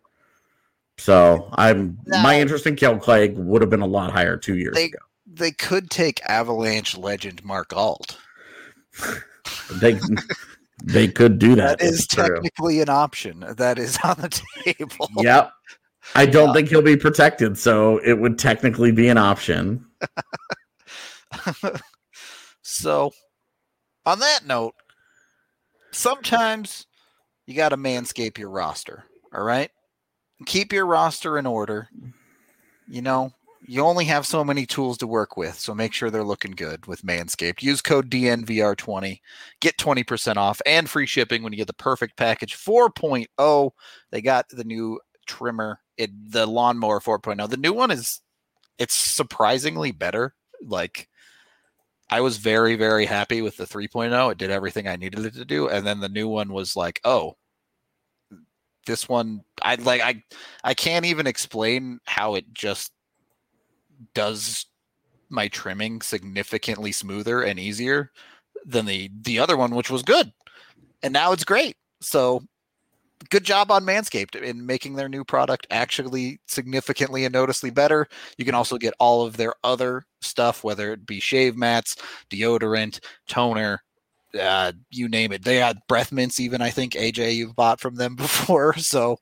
So I'm my interest in Kel Clague would have been a lot higher two years They- ago. they could take Avalanche legend Mark Alt. They they could do that. That is It's true. technically an option. That is on the table. Yep. I don't think he'll be protected, so it would technically be an option. so, on that note, sometimes you got to manscape your roster. All right. Keep your roster in order. You know, you only have so many tools to work with, so make sure they're looking good with Manscaped. Use code DNVR20, get 20% off and free shipping when you get the perfect package 4.0. They got the new trimmer, it, the lawnmower 4.0. The new one is it's surprisingly better. Like I was very very happy with the 3.0. It did everything I needed it to do and then the new one was like, "Oh, this one I like I I can't even explain how it just does my trimming significantly smoother and easier than the the other one which was good. And now it's great. So good job on Manscaped in making their new product actually significantly and noticeably better. You can also get all of their other stuff, whether it be shave mats, deodorant, toner, uh, you name it. They had breath mints, even I think AJ you've bought from them before. So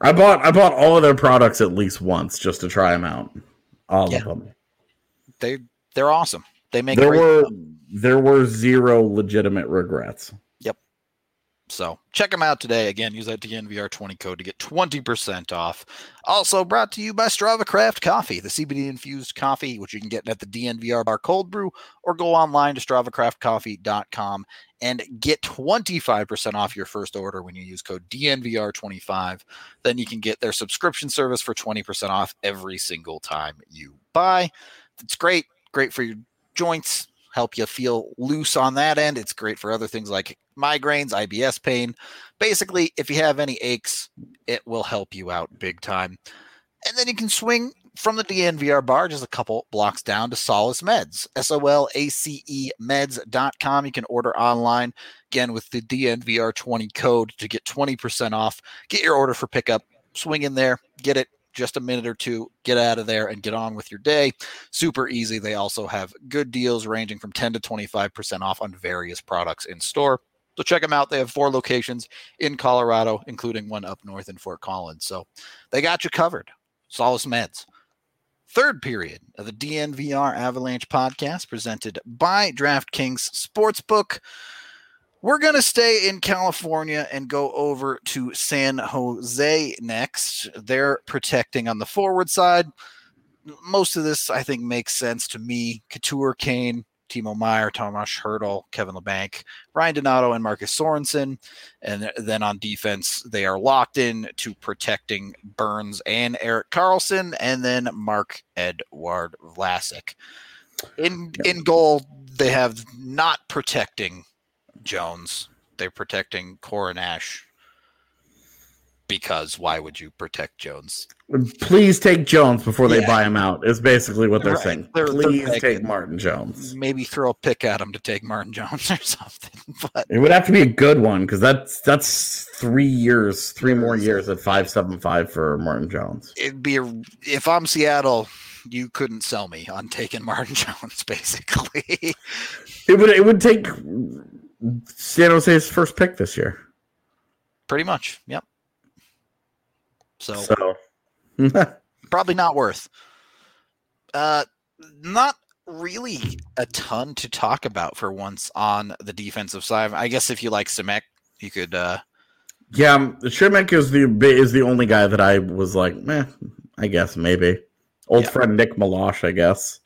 I bought I bought all of their products at least once just to try them out. All Yeah. of them. they they're awesome. They make There were stuff. there were zero legitimate regrets. Yep. So check them out today. Again, use that DNVR20 code to get 20% off. Also brought to you by Strava Craft Coffee, the CBD infused coffee, which you can get at the DNVR bar cold brew, or go online to StravaCraftCoffee.com and get 25% off your first order when you use code DNVR25. Then you can get their subscription service for 20% off every single time you buy. It's great, great for your joints, help you feel loose on that end. It's great for other things like migraines, IBS pain. Basically, if you have any aches, it will help you out big time. And then you can swing from the DNVR bar just a couple blocks down to Solace Meds, S O L A C E meds.com. You can order online again with the DNVR 20 code to get 20% off. Get your order for pickup, swing in there, get it just a minute or two, get out of there and get on with your day. Super easy. They also have good deals ranging from 10 to 25% off on various products in store. So check them out. They have four locations in Colorado, including one up north in Fort Collins. So they got you covered. Solace Meds. Third period of the DNVR Avalanche podcast presented by DraftKings Sportsbook. We're going to stay in California and go over to San Jose next. They're protecting on the forward side. Most of this, I think, makes sense to me. Couture, Kane, Timo Meier, Tomas Hertl, Kevin Labanc, Ryan Donato, and Marcus Sorensen. And then on defense, they are locked in to protecting Burns and Erik Karlsson, and then Mark Edward Vlasic. In in goal, they have not protecting Jones. They're protecting Korenar because why would you protect Jones? Please take Jones before they Yeah. buy him out. Is basically what they're Right. saying. They're- they're Please take. Martin Jones. Maybe throw a pick at him to take Martin Jones or something. But It would have to be a good one because that's that's three years, three more years at five seven five for Martin Jones. it'd be a, if I'm Seattle, you couldn't sell me on taking Martin Jones. Basically, It would it would take San Jose's first pick this year. pretty much. Yep. So, So probably not worth. Uh, not really a ton to talk about for once on the defensive side. I guess if you like Simek, you could. uh Yeah, um, Simek is the is the only guy that I was like, meh, I guess maybe. Old Yeah. friend Nick Meloche, I guess.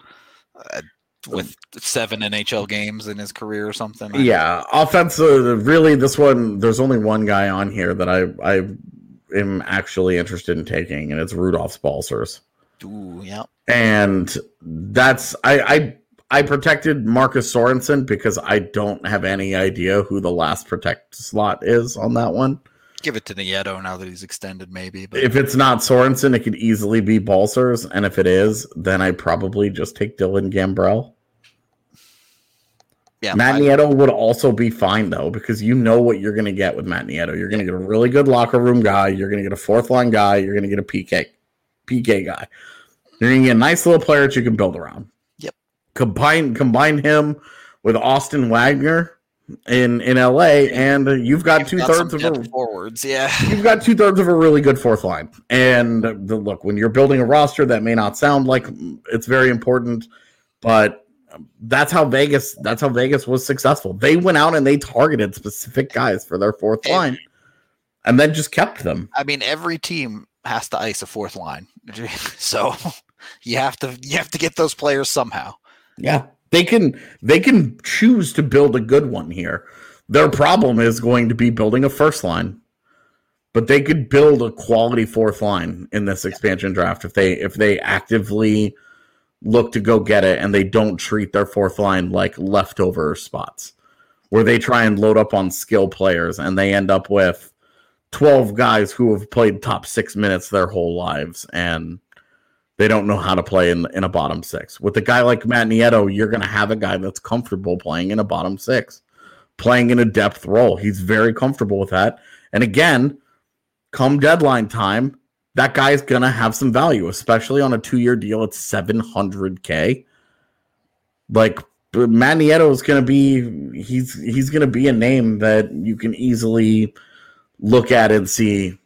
with seven NHL games in his career or something. I- Yeah, offensive. Really, this one. There's only one guy on here that I I am actually interested in taking, and it's Rudolfs Balcers. Ooh, yeah. And that's I I I protected Marcus Sorensen because I don't have any idea who the last protect slot is on that one. Give it to Nieto now that he's extended, maybe. But If it's not Sorensen, it could easily be Balcers, and if it is, then I probably just take Dylan Gambrell. Yeah, Matt I- Nieto would also be fine though, because you know what you're going to get with Matt Nieto. You're going to get a really good locker room guy. You're going to get a fourth line guy. You're going to get a PK, PK guy. You're going to get a nice little player that you can build around. Yep. Combine combine him with Austin Wagner in in LA, and you've got You've two got thirds of a forwards. Yeah, you've got two thirds of a really good fourth line. And the, look, when you're building a roster, that may not sound like it's very important, but that's how Vegas. That's how Vegas was successful. They went out and they targeted specific guys for their fourth line, and then just kept them. I mean, every team has to ice a fourth line, so you have to you have to get those players somehow. Yeah, they can they can choose to build a good one here. Their problem is going to be building a first line, but they could build a quality fourth line in this expansion draft if they if they actively look to go get it and they don't treat their fourth line like leftover spots where they try and load up on skill players and they end up with 12 guys who have played top 6 minutes their whole lives and they don't know how to play in in a bottom six. With a guy like Matt Nieto, you're going to have a guy that's comfortable playing in a bottom six, playing in a depth role. He's very comfortable with that. And again, come deadline time, that guy's going to have some value, especially on a two year deal at 700k. Like Matt Nieto is going to be he's he's to be a name that you can easily look at and see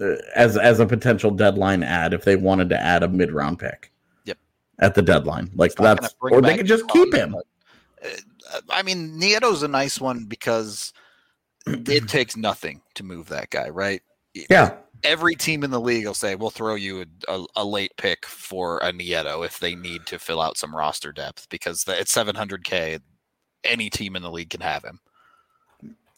uh, as as a potential deadline ad if they wanted to add a mid round pick. Yep. At the deadline, like that's or they could just keep him. uh, I mean, Nieto's a nice one because it takes nothing to move that guy, right? Yeah, Every team in the league will say, "We'll throw you a, a, a late pick for a Nieto if they need to fill out some roster depth because the, at 700k, any team in the league can have him."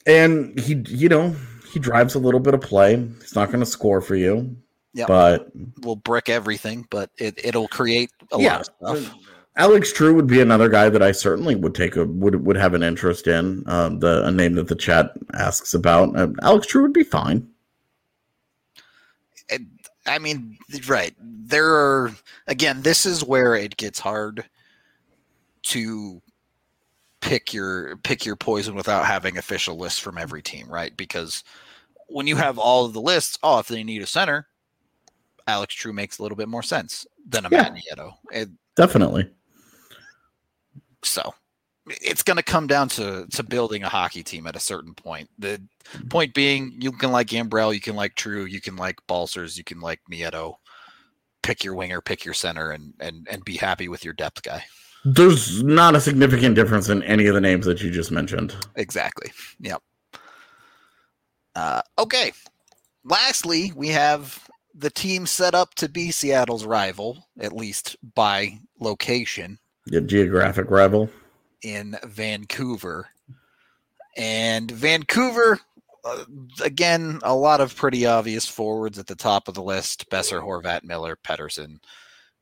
and he you know he drives a little bit of play. He's not going to score for you, Yep. but We'll brick everything, but it, it'll create a Yeah. lot of stuff. Alex True would be another guy that I certainly would take a would would have an interest in. Um, the a name that the chat asks about. Uh, Alex True would be fine. I mean, right. There are again, this is where it gets hard to pick your pick your poison without having official lists from every team, right? Because when you have all of the lists, oh, if they need a center, Alex True makes a little bit more sense than a Yeah. Matt Nieto. It, Definitely. so it's going to come down to to building a hockey team at a certain point. The point being, you can like Gambrell, you can like True, you can like Balcers, you can like Nieto. Pick your winger, pick your center, and and and be happy with your depth guy. There's not a significant difference in any of the names that you just mentioned. Exactly. Yep. Uh, okay. Lastly, we have the team set up to be Seattle's rival, at least by location. Your geographic rival. In Vancouver. And Vancouver, uh, again, a lot of pretty obvious forwards at the top of the list Boeser, Horvat, Miller, Pettersson,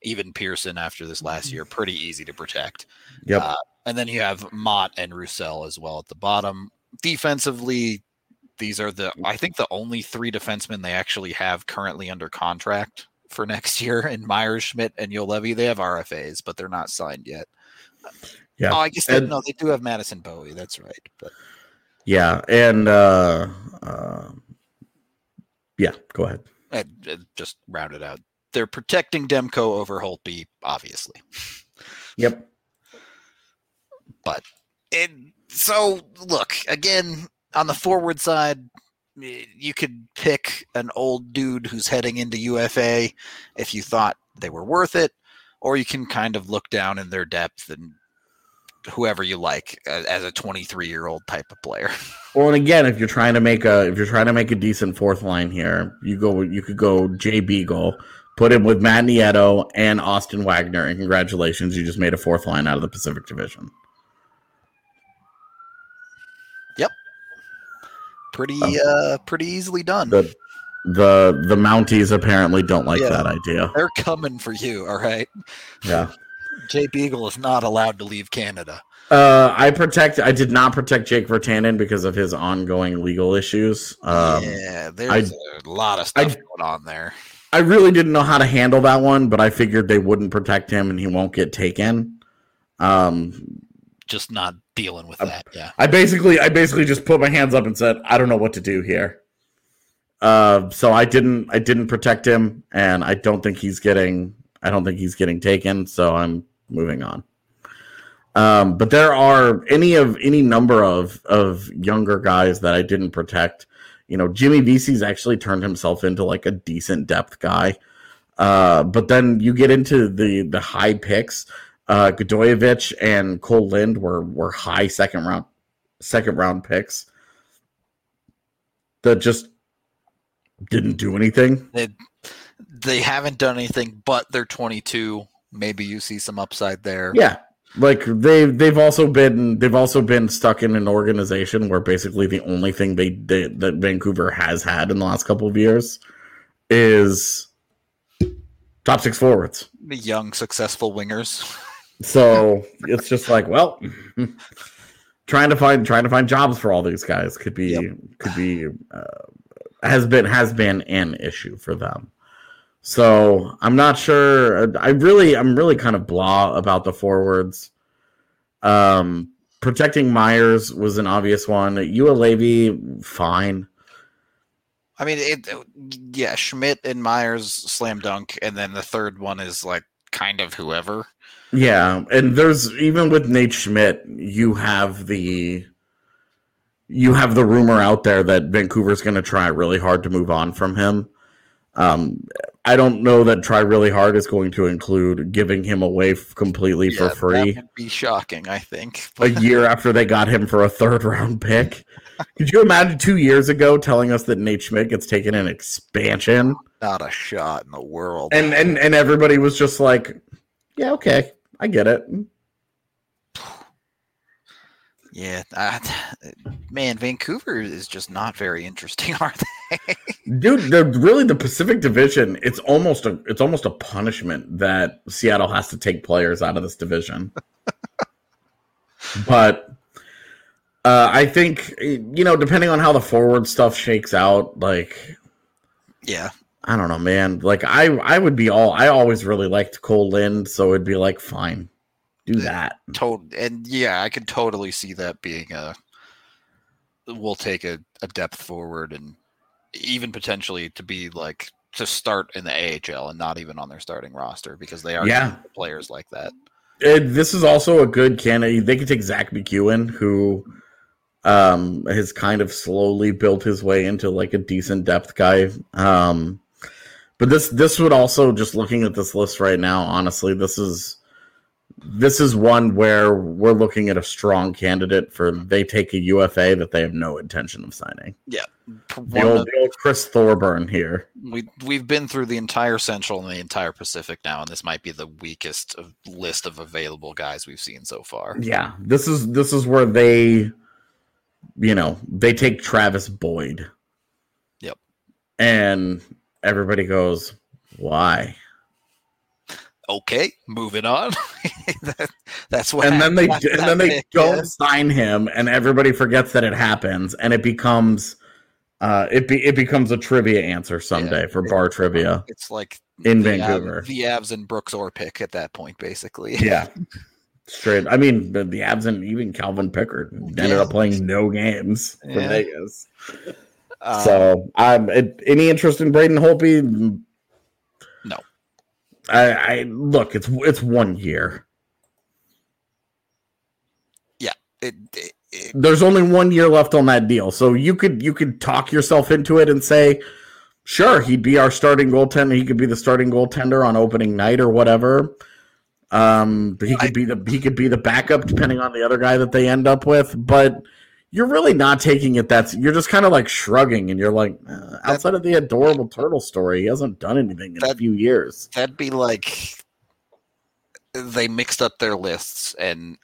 even Pearson after this last year. Pretty easy to protect. Yep. Uh, and then you have Motte and Roussel as well at the bottom. Defensively, these are the, I think, the only three defensemen they actually have currently under contract for next year. And Myers, Schmidt, and Juolevi, they have RFAs, but they're not signed yet. Yeah. Oh, I guess they, And- no, they do have Madison Bowey. That's right. But Yeah, and uh, uh, yeah, go ahead. uh, uh, just round it out. They're protecting Demko over Holtby, obviously. Yep. But it, so look again on the forward side. You could pick an old dude who's heading into UFA if you thought they were worth it, or you can kind of look down in their depth and whoever you like uh, as a 23 year old type of player. Well, and again, if you're trying to make a if you're trying to make a decent fourth line here, you go you could go Jay Beagle, put him with Matt Nieto and Austin Wagner, and congratulations, you just made a fourth line out of the Pacific Division. Yep, pretty Oh. uh pretty easily done. The the the Mounties apparently don't like Yeah. that idea. They're coming for you, all right? Yeah. Jay Beagle is not allowed to leave Canada. Uh, I protect. I did not protect Jake Virtanen because of his ongoing legal issues. Um, yeah, there's a lot of stuff going on there. I really didn't know how to handle that one, but I figured they wouldn't protect him and he won't get taken. Um, Just not dealing with that. Yeah. I basically, I basically just put my hands up and said, I don't know what to do here. Uh, so I didn't, I didn't protect him, and I don't think he's getting, I don't think he's getting taken. So I'm moving on. Um, but there are any of any number of of younger guys that I didn't protect. You know, Jimmy Vesey's actually turned himself into like a decent depth guy. Uh, but then you get into the the high picks. Uh, Gadjovich and Cole Lind were were high second round second round picks that just didn't do anything. They they haven't done anything, but they're 22. Maybe you see some upside there. Yeah. Like they they've also been they've also been stuck in an organization where basically the only thing they did that Vancouver has had in the last couple of years is top six forwards. The young, successful wingers. So it's just like, well, trying to find trying to find jobs for all these guys could be could be uh, has been has been an issue for them. So I'm not sure. I really I'm really kind of blah about the forwards. Um, protecting Myers was an obvious one. Juolevi, fine. I mean, it, yeah, Schmidt and Myers slam dunk, and then the third one is like kind of whoever. Yeah, and there's even with Nate Schmidt, you have the you have the rumor out there that Vancouver's going to try really hard to move on from him. Um, I don't know that try really hard is going to include giving him away f- completely Yeah, for free That would be shocking, I think. a year after they got him for a third round pick. Could you imagine two years ago telling us that Nate Schmidt gets taken in expansion? Not a shot in the world. And and and everybody was just like, "Yeah, okay, I get it." yeah, I, man, Vancouver is just not very interesting, are they? Dude, the really the Pacific Division, it's almost a it's almost a punishment that Seattle has to take players out of this division. but uh, I think you know, depending on how the forward stuff shakes out, like yeah, I don't know, man. Like I I would be all I always really liked Cole Lind, so it'd be like fine. Do that. Tot- and yeah, I could totally see that being a. We'll take a, a depth forward and even potentially to be like to start in the AHL and not even on their starting roster because they are Yeah. players like that. And this is also a good candidate. They could take Zack MacEwen, who um, has kind of slowly built his way into like a decent depth guy. Um, but this this would also just looking at this list right now, honestly, this is this is one where we're looking at a strong candidate for they take a UFA that they have no intention of signing. Yeah, The old, of- the old Chris Thorburn here. we we've been through the entire Central and the entire Pacific now, and this might be the weakest of, list of available guys we've seen so far. Yeah, this is this is where they, you know, they take Travis Boyd. Yep. And everybody goes, "Why?" Okay, moving on. that, that's what. and then they happened and then they don't yeah. sign him, and everybody forgets that it happens, and it becomes, uh, it be it becomes a trivia answer someday for bar trivia. It's like in the Av- Vancouver. the Avs and Brooks Orpik at that point, basically. Yeah. Straight. I mean, the, the Avs and even Calvin Pickard ended Yeah. up playing no games for Yeah. Vegas. Um, so, um, it, any interest in Braden Holtby? I, I look. It's it's one year. yeah, it, it, it- There's only one year left on that deal, so you could you could talk yourself into it and say, sure, he'd be our starting goaltender. He could be the starting goaltender on opening night or whatever. Um, he could be the he could be the backup depending on the other guy that they end up with, but you're really not taking it. That's you're just kind of like shrugging, and you're like, uh, outside of the adorable turtle story, he hasn't done anything in a few years. That'd be like they mixed up their lists and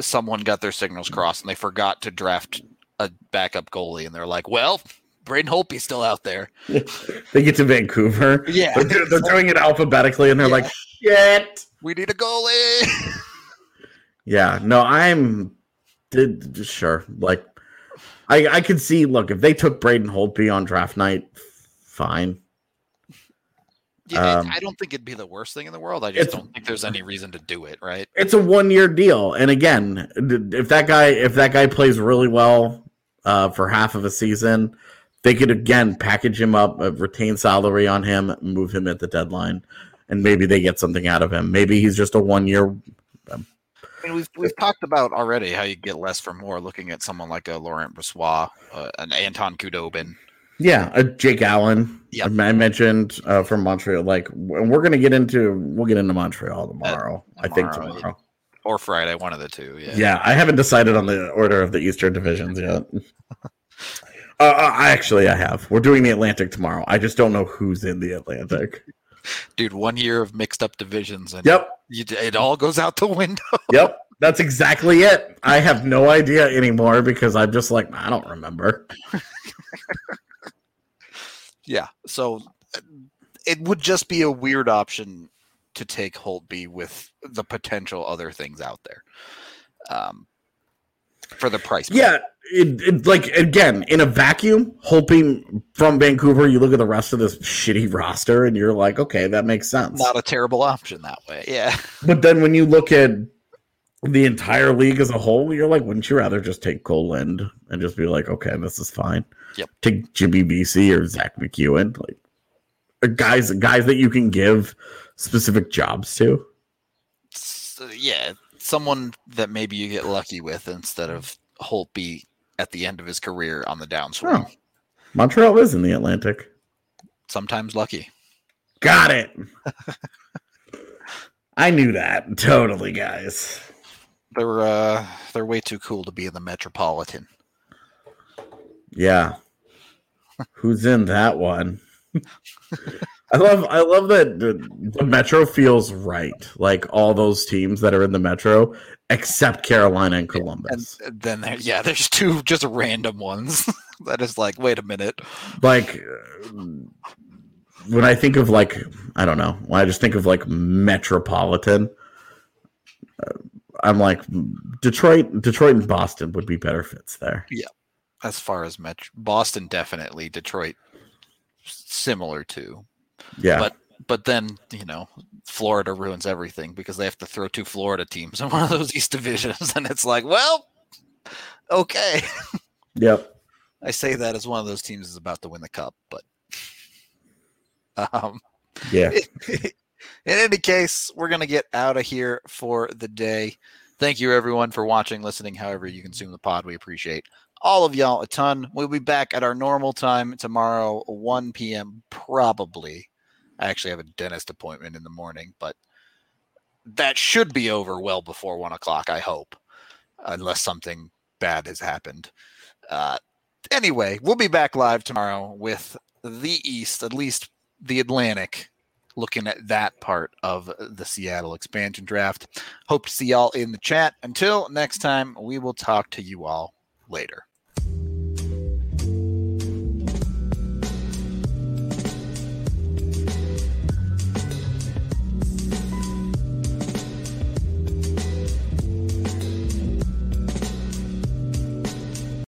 someone got their signals crossed and they forgot to draft a backup goalie and they're like, well, Braden Holtby's still out there. They get to Vancouver, Yeah. they're, do- they're doing it alphabetically, and they're like, shit. We need a goalie. Yeah, no, I'm did sure. Like, I I could see. Look, if they took Braden Holtby on draft night, fine. yeah, Um, I don't think it'd be the worst thing in the world. I just don't think there's any reason to do it, right? It's a one year deal, and again, if that guy if that guy plays really well uh, for half of a season, they could again package him up, uh, retain salary on him, move him at the deadline, and maybe they get something out of him. Maybe he's just a one year. Mean, we've we've talked about already how you get less for more looking at someone like a Laurent Brossoit, uh, an Anton Khudobin. Yeah, uh, Jake Allen. Yep. I mentioned uh, from Montreal. Like, we're gonna get into we'll get into Montreal tomorrow. I think tomorrow, tomorrow. Or Friday, one of the two. Yeah. Yeah, I haven't decided on the order of the Eastern divisions yet. uh, uh, I actually I have. We're doing the Atlantic tomorrow. I just don't know who's in the Atlantic. Dude, one year of mixed up divisions and Yep, you, it all goes out the window. yep. That's exactly it. I have no idea anymore because I'm just like I don't remember. Yeah. So uh, it would just be a weird option to take Holtby with the potential other things out there. Um, for the price. point. Yeah, it, it, like again in a vacuum, hoping from Vancouver, you look at the rest of this shitty roster and you're like, okay, that makes sense. Not a terrible option that way. Yeah. But then when you look at the entire league as a whole, you're like, wouldn't you rather just take Kole Lind and just be like, okay, this is fine? Yep. Take Jimmy Vesey or Zack MacEwen, like uh, guys, guys that you can give specific jobs to. S- yeah. Someone that maybe you get lucky with instead of Holtby at the end of his career on the downswing. Oh. Montreal is in the Atlantic. Sometimes lucky. Got it. I knew that totally, guys. They're uh they're way too cool to be in the metropolitan. Yeah. Who's in that one? I love I love that the, the Metro feels right. Like all those teams that are in the Metro, except Carolina and Columbus. And then there yeah, there's two just random ones that is like, wait a minute. Like when I think of like I don't know, when I just think of like metropolitan. I'm like Detroit, Detroit and Boston would be better fits there. Yeah, as far as Metro Boston definitely, Detroit similar to. Yeah, But but then, you know, Florida ruins everything because they have to throw two Florida teams in one of those East divisions and it's like, well, okay. yep. I say that as one of those teams is about to win the cup, but um Yeah. in any case, we're going to get out of here for the day. Thank you, everyone, for watching, listening, however you consume the pod. We appreciate all of y'all a ton. We'll be back at our normal time tomorrow, 1 p.m., probably. I actually have a dentist appointment in the morning, but that should be over well before 1 o'clock, I hope, unless something bad has happened. Uh, anyway, we'll be back live tomorrow with the East, at least the Atlantic looking at that part of the Seattle expansion draft. Hope to see y'all in the chat. Until next time, we will talk to you all later.